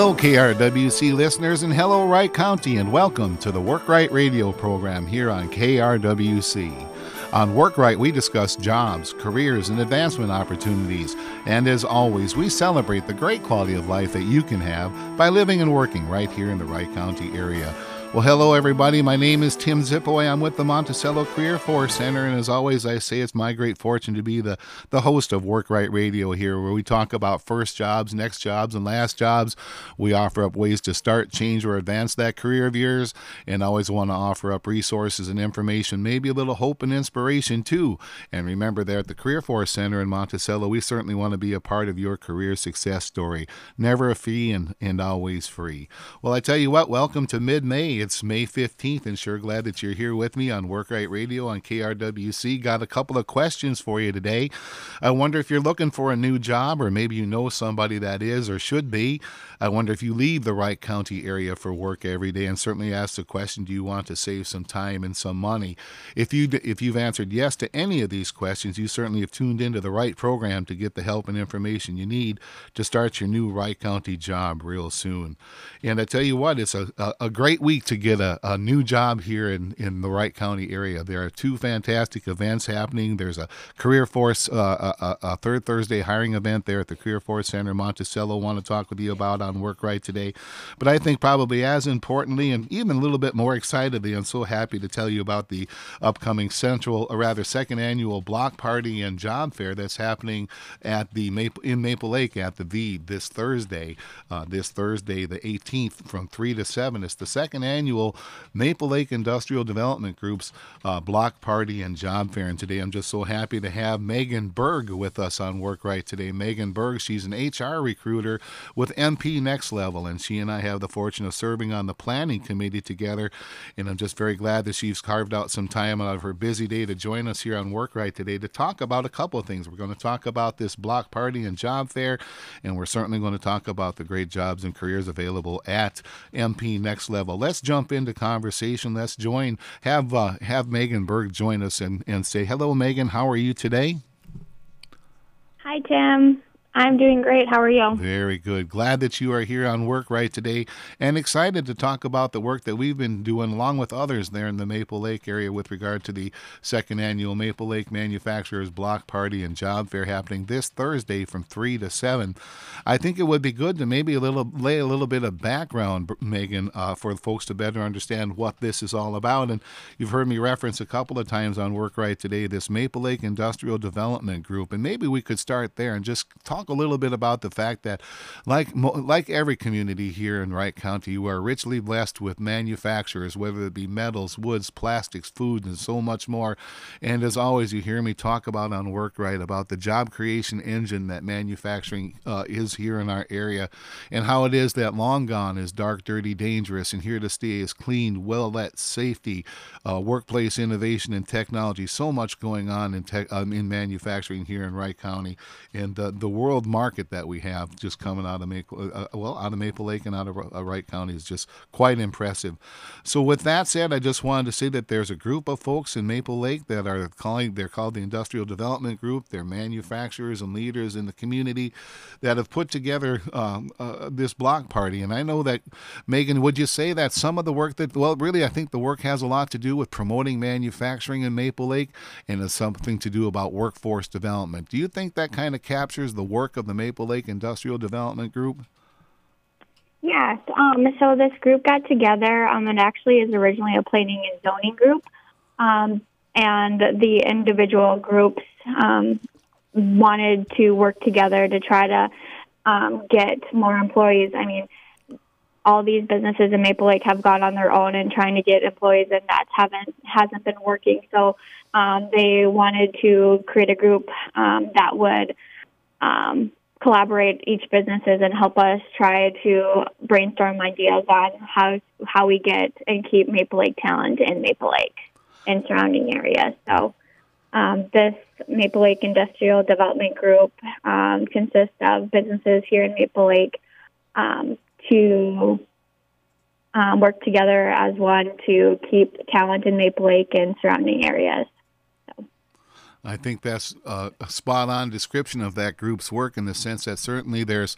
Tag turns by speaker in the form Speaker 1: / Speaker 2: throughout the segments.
Speaker 1: Hello, KRWC listeners, and hello, Wright County, and welcome to the Work Wright radio program here on KRWC. On Work Wright, we discuss jobs, careers, and advancement opportunities. And as always, we celebrate the great quality of life that you can have by living and working right here in the Wright County area. Well, hello, everybody. My name is Tim Zipoy. I'm with the Monticello Career Force Center, and as always, I say it's my great fortune to be the, the host of Work Wright Radio here, where we talk about first jobs, next jobs, and last jobs. We offer up ways to start, change, or advance that career of yours, and always want to offer up resources and information, maybe a little hope and inspiration too. And remember, there at the Career Force Center in Monticello, we certainly want to be a part of your career success story. Never a fee and, and always free. Well, I tell you what, welcome to mid May. It's May 15th, and sure glad that you're here with me on Work Wright Radio on KRWC. Got a couple of questions for you today. I wonder if you're looking for a new job, or maybe you know somebody that is or should be. I wonder if you leave the Wright County area for work every day, and certainly ask the question: Do you want to save some time and some money? If you if you've answered yes to any of these questions, you certainly have tuned into the right program to get the help and information you need to start your new Wright County job real soon. And I tell you what, it's a, a, a great week to get a, a new job here in, in the Wright County area. There are two fantastic events happening. There's a Career Force, uh, a, a, third Thursday hiring event there at the Career Force Center Monticello. Want to talk with you about on Work Wright today. But I think probably as importantly and even a little bit more excitedly, I'm so happy to tell you about the upcoming central, or rather second annual block party and job fair that's happening at the Maple in Maple Lake at the V this Thursday. Uh, this Thursday, the 18th, from three to seven. It's the second annual annual Maple Lake Industrial Development Group's uh, block party and job fair. And today I'm just so happy to have Megan Berg with us on Work Wright today. Megan Berg, she's an HR recruiter with MP Nexlevel, and she and I have the fortune of serving on the planning committee together. And I'm just very glad that she's carved out some time out of her busy day to join us here on Work Wright today to talk about a couple of things. We're going to talk about this block party and job fair, and we're certainly going to talk about the great jobs and careers available at MP Nexlevel. Let's jump into conversation. Let's join, have uh, have Megan Berg join us and, and say, hello, Megan, how are you today?
Speaker 2: Hi, Tim. I'm doing great. How are you?
Speaker 1: Very good. Glad that you are here on Work Wright today and excited to talk about the work that we've been doing along with others there in the Maple Lake area with regard to the second annual Maple Lake Manufacturers Block Party and Job Fair happening this Thursday from 3 to 7. I think it would be good to maybe a little lay a little bit of background, Megan, uh, for folks to better understand what this is all about. And you've heard me reference a couple of times on Work Wright today this Maple Lake Industrial Development Group. And maybe we could start there and just talk talk a little bit about the fact that, like like every community here in Wright County, you are richly blessed with manufacturers, whether it be metals, woods, plastics, food, and so much more. And as always, you hear me talk about on Work Wright about the job creation engine that manufacturing uh, is here in our area, and how it is that long gone is dark, dirty, dangerous, and here to stay is clean, well lit, safety, uh, workplace innovation, and technology. So much going on in tech, um, in manufacturing here in Wright County, and uh, the world world market that we have just coming out of Maple, uh, uh, well, out of Maple Lake and out of uh, Wright County is just quite impressive. So, with that said, I just wanted to say that there's a group of folks in Maple Lake that are calling, they're called the Industrial Development Group. They're manufacturers and leaders in the community that have put together um, uh, this block party. And I know that, Megan, would you say that some of the work that, well, really, I think the work has a lot to do with promoting manufacturing in Maple Lake and has something to do about workforce development. Do you think that kind of captures the work? Work of the Maple Lake Industrial Development Group?
Speaker 2: Yes. Um, so this group got together. Um, it actually is originally a planning and zoning group, um, and the individual groups um, wanted to work together to try to um, get more employees. I mean, all these businesses in Maple Lake have gone on their own and trying to get employees, and that haven't hasn't been working. So um, they wanted to create a group that would um, collaborate each businesses and help us try to brainstorm ideas on how how we get and keep Maple Lake talent in Maple Lake and surrounding areas. So um, this Maple Lake Industrial Development Group um, consists of businesses here in Maple Lake um, to um, work together as one to keep talent in Maple Lake and surrounding areas.
Speaker 1: I think that's a, a spot on description of that group's work in the sense that certainly there's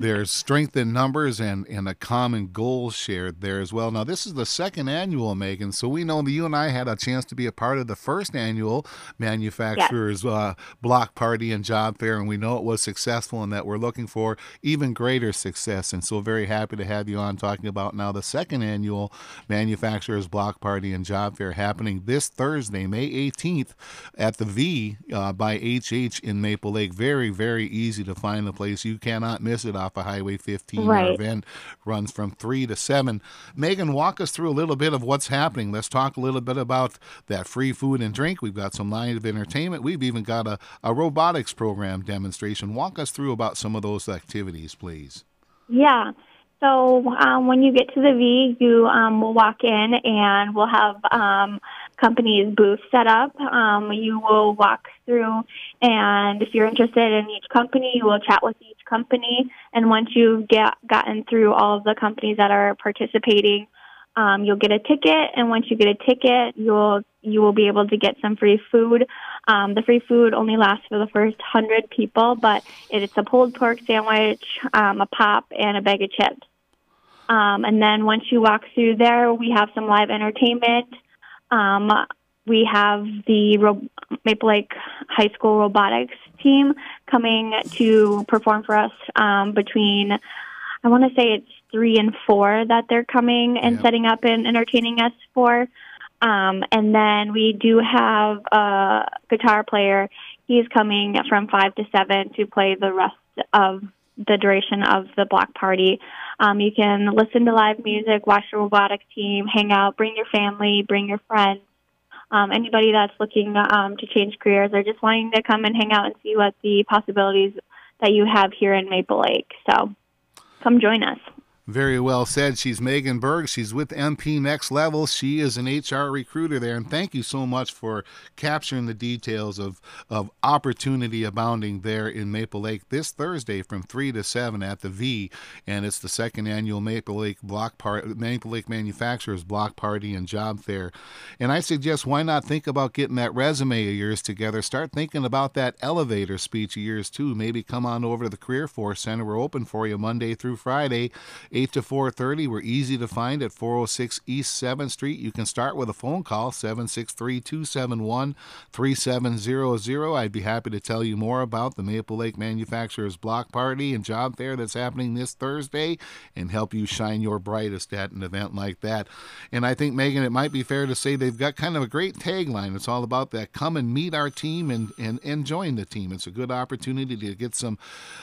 Speaker 1: there's strength in numbers and, and a common goal shared there as well. Now, this is the second annual, Megan, so we know that you and I had a chance to be a part of the first annual manufacturers yes. uh, block party and job fair, and we know it was successful and that we're looking for even greater success. And so, very happy to have you on talking about now the second annual manufacturers block party and job fair happening this Thursday, May 18th at the V uh, by HH in Maple Lake. Very, very easy to find the place. You cannot miss it off of Highway 15.
Speaker 2: Right.
Speaker 1: Our event runs from 3 to 7. Megan, walk us through a little bit of what's happening. Let's talk a little bit about that free food and drink. We've got some live entertainment. We've even got a, a robotics program demonstration. Walk us through about some of those activities, please.
Speaker 2: Yeah. So um, when you get to the V, you um, will walk in and we'll have um, company's booth set up. Um, you will walk through, and if you're interested in each company, you will chat with each company. And once you've get, gotten through all of the companies that are participating, um, you'll get a ticket. And once you get a ticket, you'll you will be able to get some free food. Um, the free food only lasts for the first hundred people, but it's a pulled pork sandwich, um, a pop, and a bag of chips. Um, and then once you walk through there, we have some live entertainment. Um, we have the Ro- Maple Lake High School robotics team coming to perform for us um, between, I want to say it's three and four that they're coming and setting up and entertaining us for. Um, and then we do have a guitar player. He's coming from five to seven to play the rest of the duration of the block party. Um, you can listen to live music, watch the robotics team, hang out, bring your family, bring your friends. Um, anybody that's looking um, to change careers or just wanting to come and hang out and see what the possibilities that you have here in Maple Lake. So come join us.
Speaker 1: Very well said. She's Megan Berg. She's with MP Nexlevel. She is an HR recruiter there. And thank you so much for capturing the details of, of opportunity abounding there in Maple Lake this Thursday from 3 to 7 at the V. And it's the second annual Maple Lake Block Party, Maple Lake Manufacturers Block Party and Job Fair. And I suggest why not think about getting that resume of yours together? Start thinking about that elevator speech of yours too. Maybe come on over to the Career Force Center. We're open for you Monday through Friday 8 to 4.30. We're easy to find at 406 East 7th Street. You can start with a phone call, 763-271-3700. I'd be happy to tell you more about the Maple Lake Manufacturers Block Party and Job Fair that's happening this Thursday and help you shine your brightest at an event like that. And I think, Megan, it might be fair to say they've got kind of a great tagline. It's all about that come and meet our team and, and, and join the team. It's a good opportunity to get some,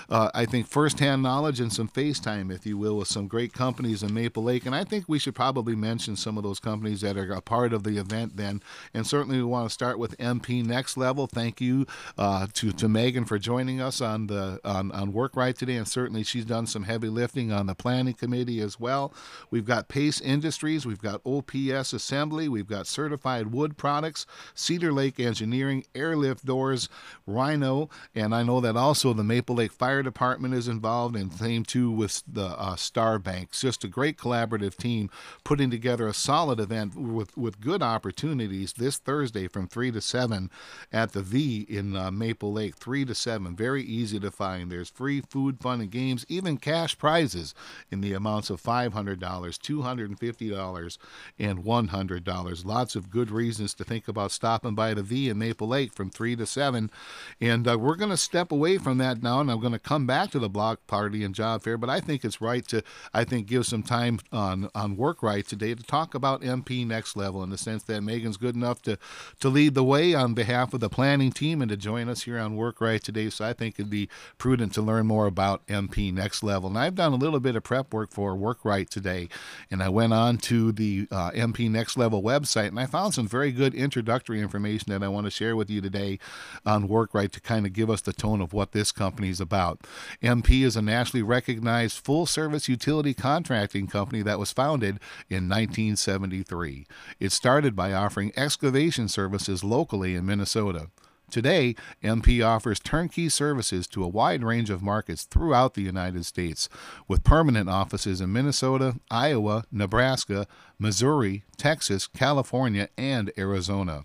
Speaker 1: uh, I think, firsthand knowledge and some face time, if you will, with some some great companies in Maple Lake, and I think we should probably mention some of those companies that are a part of the event then. And certainly we want to start with MP Nexlevel. Thank you uh, to to Megan for joining us on the on, on Work Wright today, and certainly she's done some heavy lifting on the planning committee as well. We've got Pace Industries, we've got OPS Assembly, we've got Certified Wood Products, Cedar Lake Engineering, Airlift Doors, Rhino, and I know that also the Maple Lake Fire Department is involved, and same too with the uh, Star Banks. Just a great collaborative team putting together a solid event with, with good opportunities this Thursday from 3 to 7 at the V in uh, Maple Lake. 3 to 7. Very easy to find. There's free food, fun, and games, even cash prizes in the amounts of $500, $250, and $100. Lots of good reasons to think about stopping by the V in Maple Lake from 3 to 7. And uh, we're going to step away from that now, and I'm going to come back to the block party and job fair, but I think it's right to I think give some time on on work right today to talk about MP Nexlevel in the sense that Megan's good enough to to lead the way on behalf of the planning team and to join us here on Work Wright today. So I think it'd be prudent to learn more about MP Nexlevel. And I've done a little bit of prep work for Work Wright today, and I went on to the uh, MP Nexlevel website and I found some very good introductory information that I want to share with you today on Work Wright to kind of give us the tone of what this company is about. MP is a nationally recognized full service utility utility contracting company that was founded in 1973. It started by offering excavation services locally in Minnesota. Today, MP offers turnkey services to a wide range of markets throughout the United States, with permanent offices in Minnesota, Iowa, Nebraska, Missouri, Texas, California, and Arizona.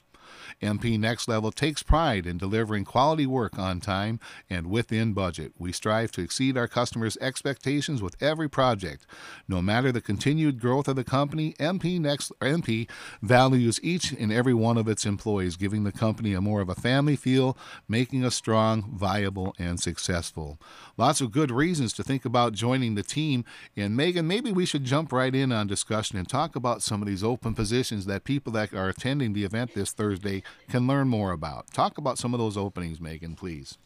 Speaker 1: MP Nexlevel takes pride in delivering quality work on time and within budget. We strive to exceed our customers' expectations with every project. No matter the continued growth of the company, MP Next MP values each and every one of its employees, giving the company a more of a family feel, making us strong, viable, and successful. Lots of good reasons to think about joining the team. And Megan, maybe we should jump right in on discussion and talk about some of these open positions that people that are attending the event this Thursday can learn more about. Talk about some of those openings, Megan, please.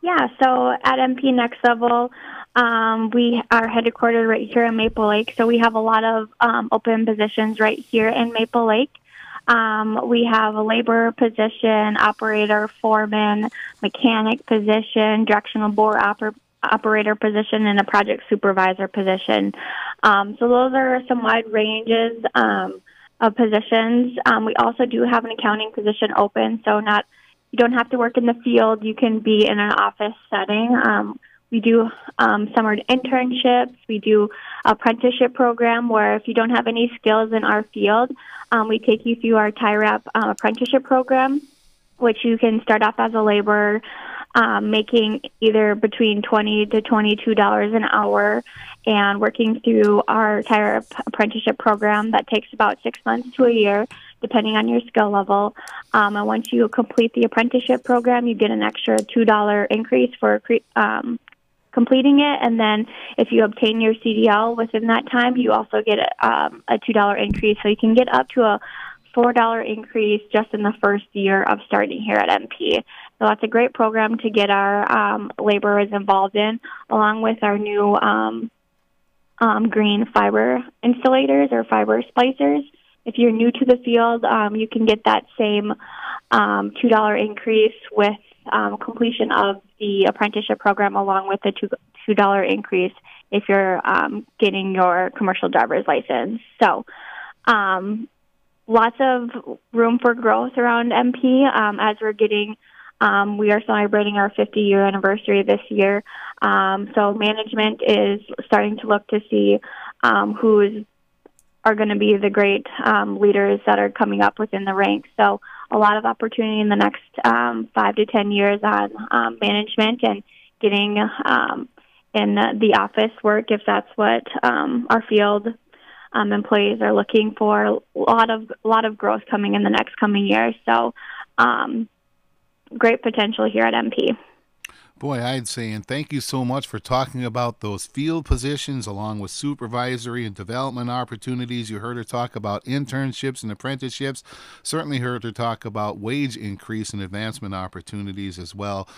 Speaker 2: Yeah, so at MP Nexlevel, um, we are headquartered right here in Maple Lake, so we have a lot of um, open positions right here in Maple Lake. Um, we have a labor position, operator, foreman, mechanic position, directional bore oper- operator position, and a project supervisor position. Um, so those are some wide ranges um, of positions. Um, we also do have an accounting position open, so not you don't have to work in the field. You can be in an office setting. Um, we do um, summer internships. We do apprenticeship program where if you don't have any skills in our field, um, we take you through our TIRAP um, apprenticeship program, which you can start off as a laborer, um, making either between twenty to twenty-two dollars an hour, and working through our TIRAP apprenticeship program that takes about six months to a year, depending on your skill level. Um, and once you complete the apprenticeship program, you get an extra two dollar increase for um, completing it. And then if you obtain your CDL within that time, you also get um, a $2 increase. So you can get up to a $4 increase just in the first year of starting here at MP. So that's a great program to get our um, laborers involved in, along with our new um, um, green fiber insulators or fiber splicers. If you're new to the field, um, you can get that same um, $2 increase with um, completion of the apprenticeship program along with the two two dollar increase if you're um, getting your commercial driver's license. So, um, lots of room for growth around MP um, as we're getting. Um, we are celebrating our 50 year anniversary this year. Um, so management is starting to look to see um, who's are going to be the great um, leaders that are coming up within the ranks. So a lot of opportunity in the next um, five to ten years on um, management and getting um, in the office work if that's what um, our field um, employees are looking for. A lot of a lot of growth coming in the next coming years. So um, great potential here at MP.
Speaker 1: Boy, I'd say, and thank you so much for talking about those field positions along with supervisory and development opportunities. You heard her talk about internships and apprenticeships. Certainly heard her talk about wage increase and advancement opportunities as well.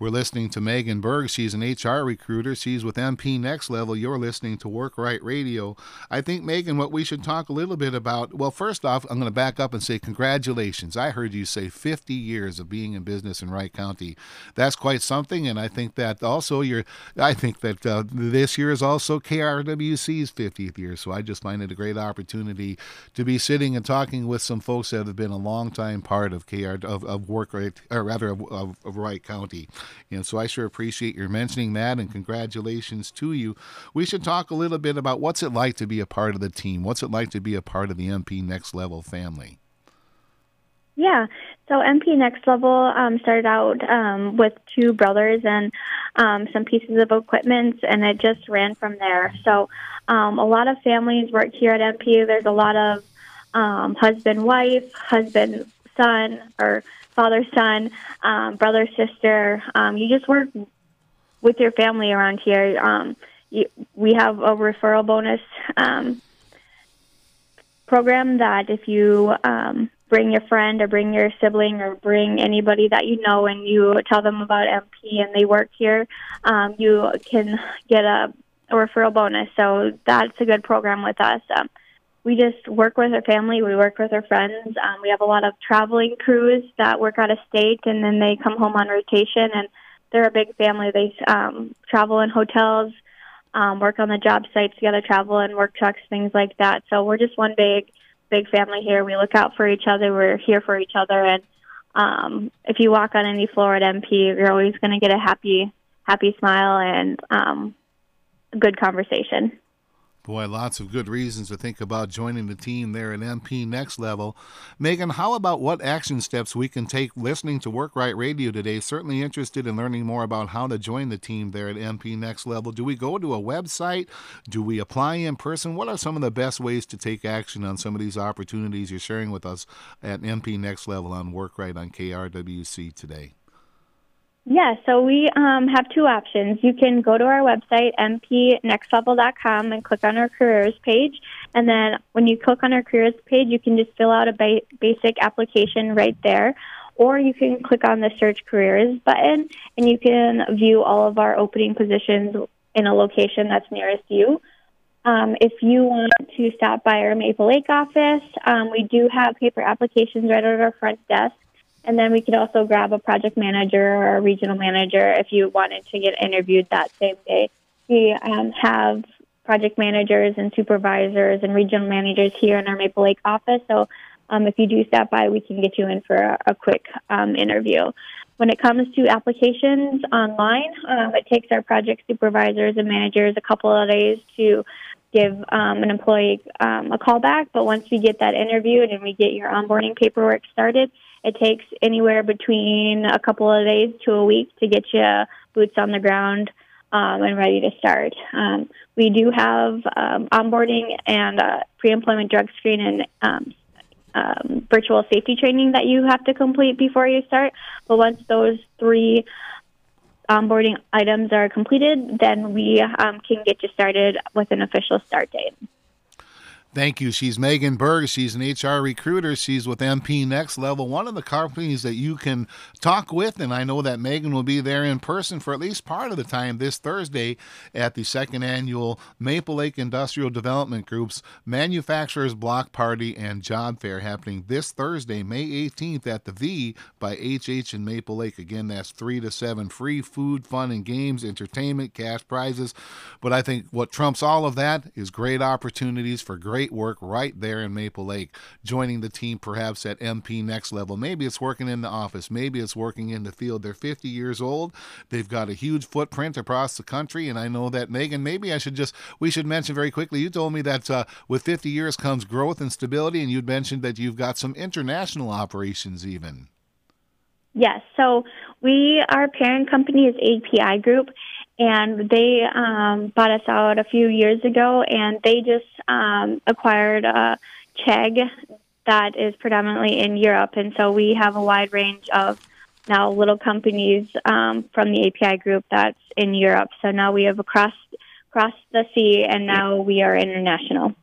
Speaker 1: We're listening to Megan Berg. She's an HR recruiter. She's with MP Nexlevel. You're listening to Work Wright Radio. I think, Megan, what we should talk a little bit about well, first off, I'm going to back up and say congratulations. I heard you say 50 years of being in business in Wright County. That's quite something, and I think that also you're, I think that uh, this year is also KRWC's 50th year. So I just find it a great opportunity to be sitting and talking with some folks that have been a long time part of KR of, of Work Right, or rather of, of, of Wright County. And so I sure appreciate your mentioning that and congratulations to you. We should talk a little bit about what's it like to be a part of the team. What's it like to be a part of the MP Nexlevel family?
Speaker 2: Yeah, so MP Nexlevel um, started out um, with two brothers and um, some pieces of equipment, and it just ran from there. So um, a lot of families work here at MP. There's a lot of um, husband wife, husband son, or father, son, um, brother, sister. Um, you just work with your family around here. Um, you, we have a referral bonus um, program that if you um, bring your friend or bring your sibling or bring anybody that you know and you tell them about MP and they work here, um, you can get a, a referral bonus. So that's a good program with us. Um, we just work with our family. We work with our friends. Um, we have a lot of traveling crews that work out of state, and then they come home on rotation. And they're a big family. They um, travel in hotels, um, work on the job sites together, travel in work trucks, things like that. So we're just one big, big family here. We look out for each other. We're here for each other. And um, if you walk on any floor at MP, you're always going to get a happy, happy smile and um, good conversation.
Speaker 1: Boy, lots of good reasons to think about joining the team there at MP Nexlevel. Megan, how about what action steps we can take listening to Work Wright Radio today? Certainly interested in learning more about how to join the team there at MP Nexlevel. Do we go to a website? Do we apply in person? What are some of the best ways to take action on some of these opportunities you're sharing with us at MP Nexlevel on Work Wright on KRWC today?
Speaker 2: Yeah, so we um, have two options. You can go to our website, mpnexlevel.com, and click on our careers page. And then when you click on our careers page, you can just fill out a ba- basic application right there. Or you can click on the search careers button and you can view all of our opening positions in a location that's nearest you. Um, if you want to stop by our Maple Lake office, um, we do have paper applications right at our front desk. And then we could also grab a project manager or a regional manager if you wanted to get interviewed that same day. We um, have project managers and supervisors and regional managers here in our Maple Lake office. So um, if you do stop by, we can get you in for a, a quick um, interview. When it comes to applications online, um, it takes our project supervisors and managers a couple of days to give um, an employee um, a call back. But once we get that interviewed and we get your onboarding paperwork started, it takes anywhere between a couple of days to a week to get you boots on the ground um, and ready to start. Um, we do have um, onboarding and uh, pre-employment drug screen and um, um, virtual safety training that you have to complete before you start. But once those three onboarding items are completed, then we um, can get you started with an official start date.
Speaker 1: Thank you. She's Megan Berg. She's an HR recruiter. She's with MP Nexlevel, one of the companies that you can talk with. And I know that Megan will be there in person for at least part of the time this Thursday at the second annual Maple Lake Industrial Development Group's Manufacturers Block Party and Job Fair happening this Thursday, May 18th at the V by HH in Maple Lake. Again, that's 3 to 7. Free food, fun, and games, entertainment, cash prizes. But I think what trumps all of that is great opportunities for great great work right there in Maple Lake, joining the team perhaps at MP Nexlevel. Maybe it's working in the office, maybe it's working in the field. They're 50 years old. They've got a huge footprint across the country, and I know that Megan. Maybe I should just we should mention very quickly. You told me that uh, with 50 years comes growth and stability, and you'd mentioned that you've got some international operations even.
Speaker 2: Yes. So we, our parent company is API Group, and they um, bought us out a few years ago, and they just um, acquired a Chubb that is predominantly in Europe, and so we have a wide range of now little companies um, from the API group that's in Europe. So now we have across across the sea, and now we are international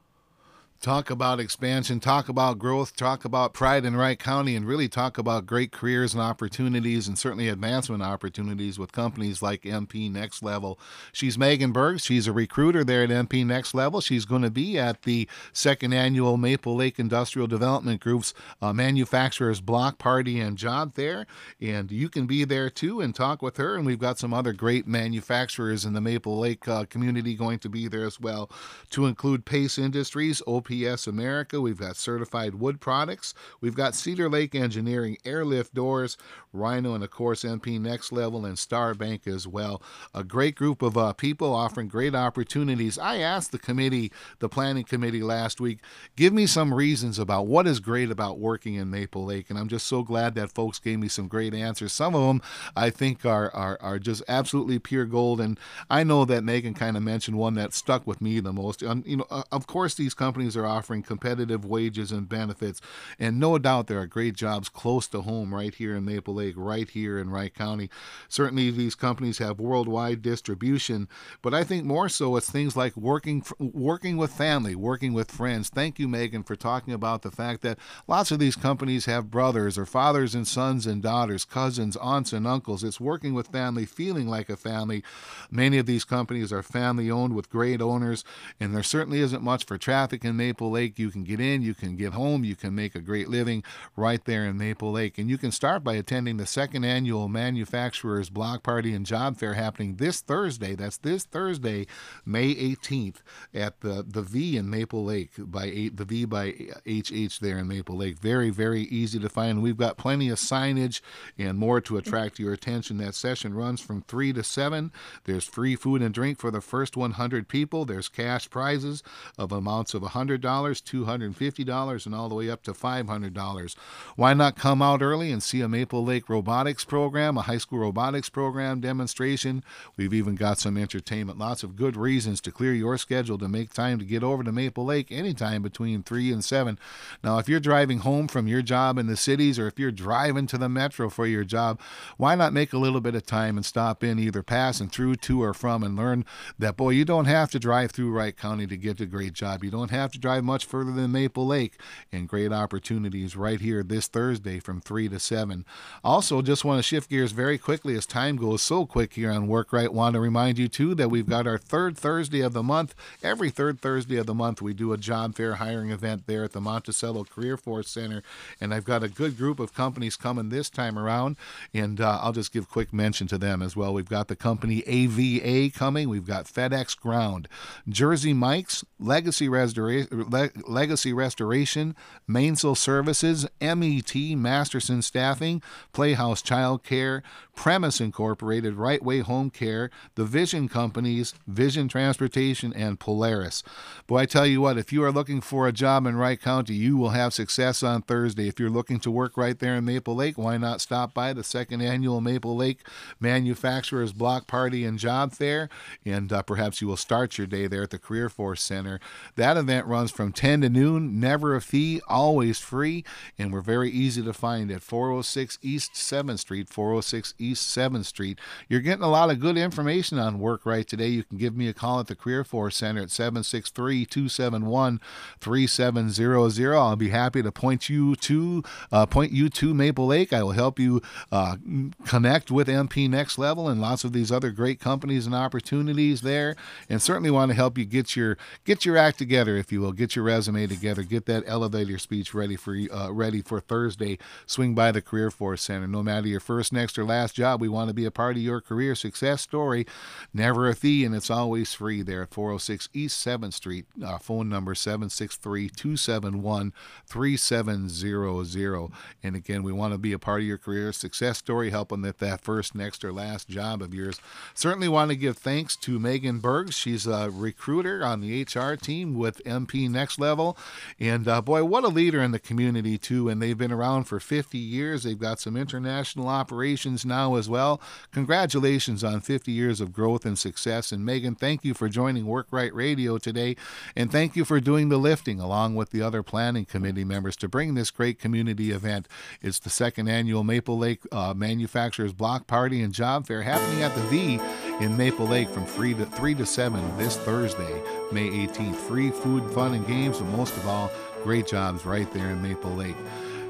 Speaker 1: talk about expansion, talk about growth, talk about pride in Wright County, and really talk about great careers and opportunities and certainly advancement opportunities with companies like MP Nexlevel. She's Megan Berg. She's a recruiter there at MP Nexlevel. She's going to be at the second annual Maple Lake Industrial Development Group's uh, Manufacturers Block Party and Job Fair. And you can be there too and talk with her. And we've got some other great manufacturers in the Maple Lake uh, community going to be there as well, to include Pace Industries, OP UPS America. We've got Certified Wood Products. We've got Cedar Lake Engineering, Airlift Doors, Rhino, and of course MP Nexlevel and Star Bank as well. A great group of uh, people offering great opportunities. I asked the committee, the planning committee last week, give me some reasons about what is great about working in Maple Lake, and I'm just so glad that folks gave me some great answers. Some of them I think are are, are just absolutely pure gold, and I know that Megan kind of mentioned one that stuck with me the most. Um, you know, uh, of course these companies are offering competitive wages and benefits. And no doubt there are great jobs close to home right here in Maple Lake, right here in Wright County. Certainly, these companies have worldwide distribution, but I think more so it's things like working working with family, working with friends. Thank you, Megan, for talking about the fact that lots of these companies have brothers or fathers and sons and daughters, cousins, aunts and uncles. It's working with family, feeling like a family. Many of these companies are family owned with great owners, and there certainly isn't much for traffic in Maple Lake. You can get in, you can get home, you can make a great living right there in Maple Lake. And you can start by attending the second annual Manufacturers Block Party and Job Fair happening this Thursday. That's this Thursday, May 18th, at the, the V in Maple Lake by eight, the V by HH there in Maple Lake. Very, very easy to find. We've got plenty of signage and more to attract your attention. That session runs from 3 to 7. There's free food and drink for the first 100 people. There's cash prizes of amounts of $100, $250, and all the way up to $500. Why not come out early and see a Maple Lake robotics program, a high school robotics program demonstration? We've even got some entertainment. Lots of good reasons to clear your schedule to make time to get over to Maple Lake anytime between 3 and 7. Now, if you're driving home from your job in the cities or if you're driving to the metro for your job, why not make a little bit of time and stop in either passing through to or from and learn that, boy, you don't have to drive through Wright County to get a great job. You don't have to drive much further than Maple Lake and great opportunities right here this Thursday from 3 to 7. Also, just want to shift gears very quickly as time goes so quick here on Work Wright. Want to remind you, too, that we've got our third Thursday of the month. Every third Thursday of the month, we do a job fair hiring event there at the Monticello Career Force Center. And I've got a good group of companies coming this time around. And uh, I'll just give quick mention to them as well. We've got the company AVA coming. We've got FedEx Ground, Jersey Mike's, Legacy, Restora- Le- Legacy Restoration, Mains'l Services, MET, Masterson Staffing, Playhouse Child Care, Premise Incorporated, Right Way Home Care, the Vision Companies, Vision Transportation, and Polaris. Boy, I tell you what, if you are looking for a job in Wright County, you will have success on Thursday. If you're looking to work right there in Maple Lake, why not stop by the second annual Maple Lake Manufacturers Block Party and Job Fair? And uh, perhaps you will start your day there at the Career Force Center. That event runs from 10 to noon, never a fee, always free, and we're very easy to find at 406 East 7th Street, 406 East East 7th Street. You're getting a lot of good information on work right today. You can give me a call at the Career Force Center at 763 271 3700. I'll be happy to point you to uh, point you to Maple Lake. I will help you uh, connect with MP Nexlevel and lots of these other great companies and opportunities there. And certainly want to help you get your get your act together, if you will, get your resume together, get that elevator speech ready for uh, ready for Thursday. Swing by the Career Force Center. No matter your first, next, or last job. We want to be a part of your career success story. Never a fee, and it's always free there at 406 East 7th Street. Uh, phone number 763 271 3700. And again, we want to be a part of your career success story, helping with that first, next, or last job of yours. Certainly want to give thanks to Megan Bergs. She's a recruiter on the HR team with MP Next Level. And uh, boy, what a leader in the community, too. And they've been around for 50 years. They've got some international operations now as well. Congratulations on 50 years of growth and success. And Megan, thank you for joining Work Wright Radio today. And thank you for doing the lifting along with the other planning committee members to bring this great community event. It's the second annual Maple Lake uh, Manufacturers Block Party and Job Fair happening at the V in Maple Lake from 3 to 3 to 7 this Thursday, May 18th. Free food, fun, and games, but most of all, great jobs right there in Maple Lake.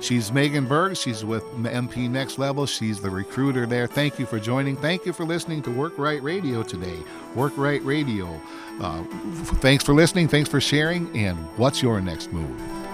Speaker 1: She's Megan Berg. She's with MP Nexlevel. She's the recruiter there. Thank you for joining. Thank you for listening to Work Wright Radio today. Work Wright Radio. Uh, thanks for listening. Thanks for sharing. And what's your next move?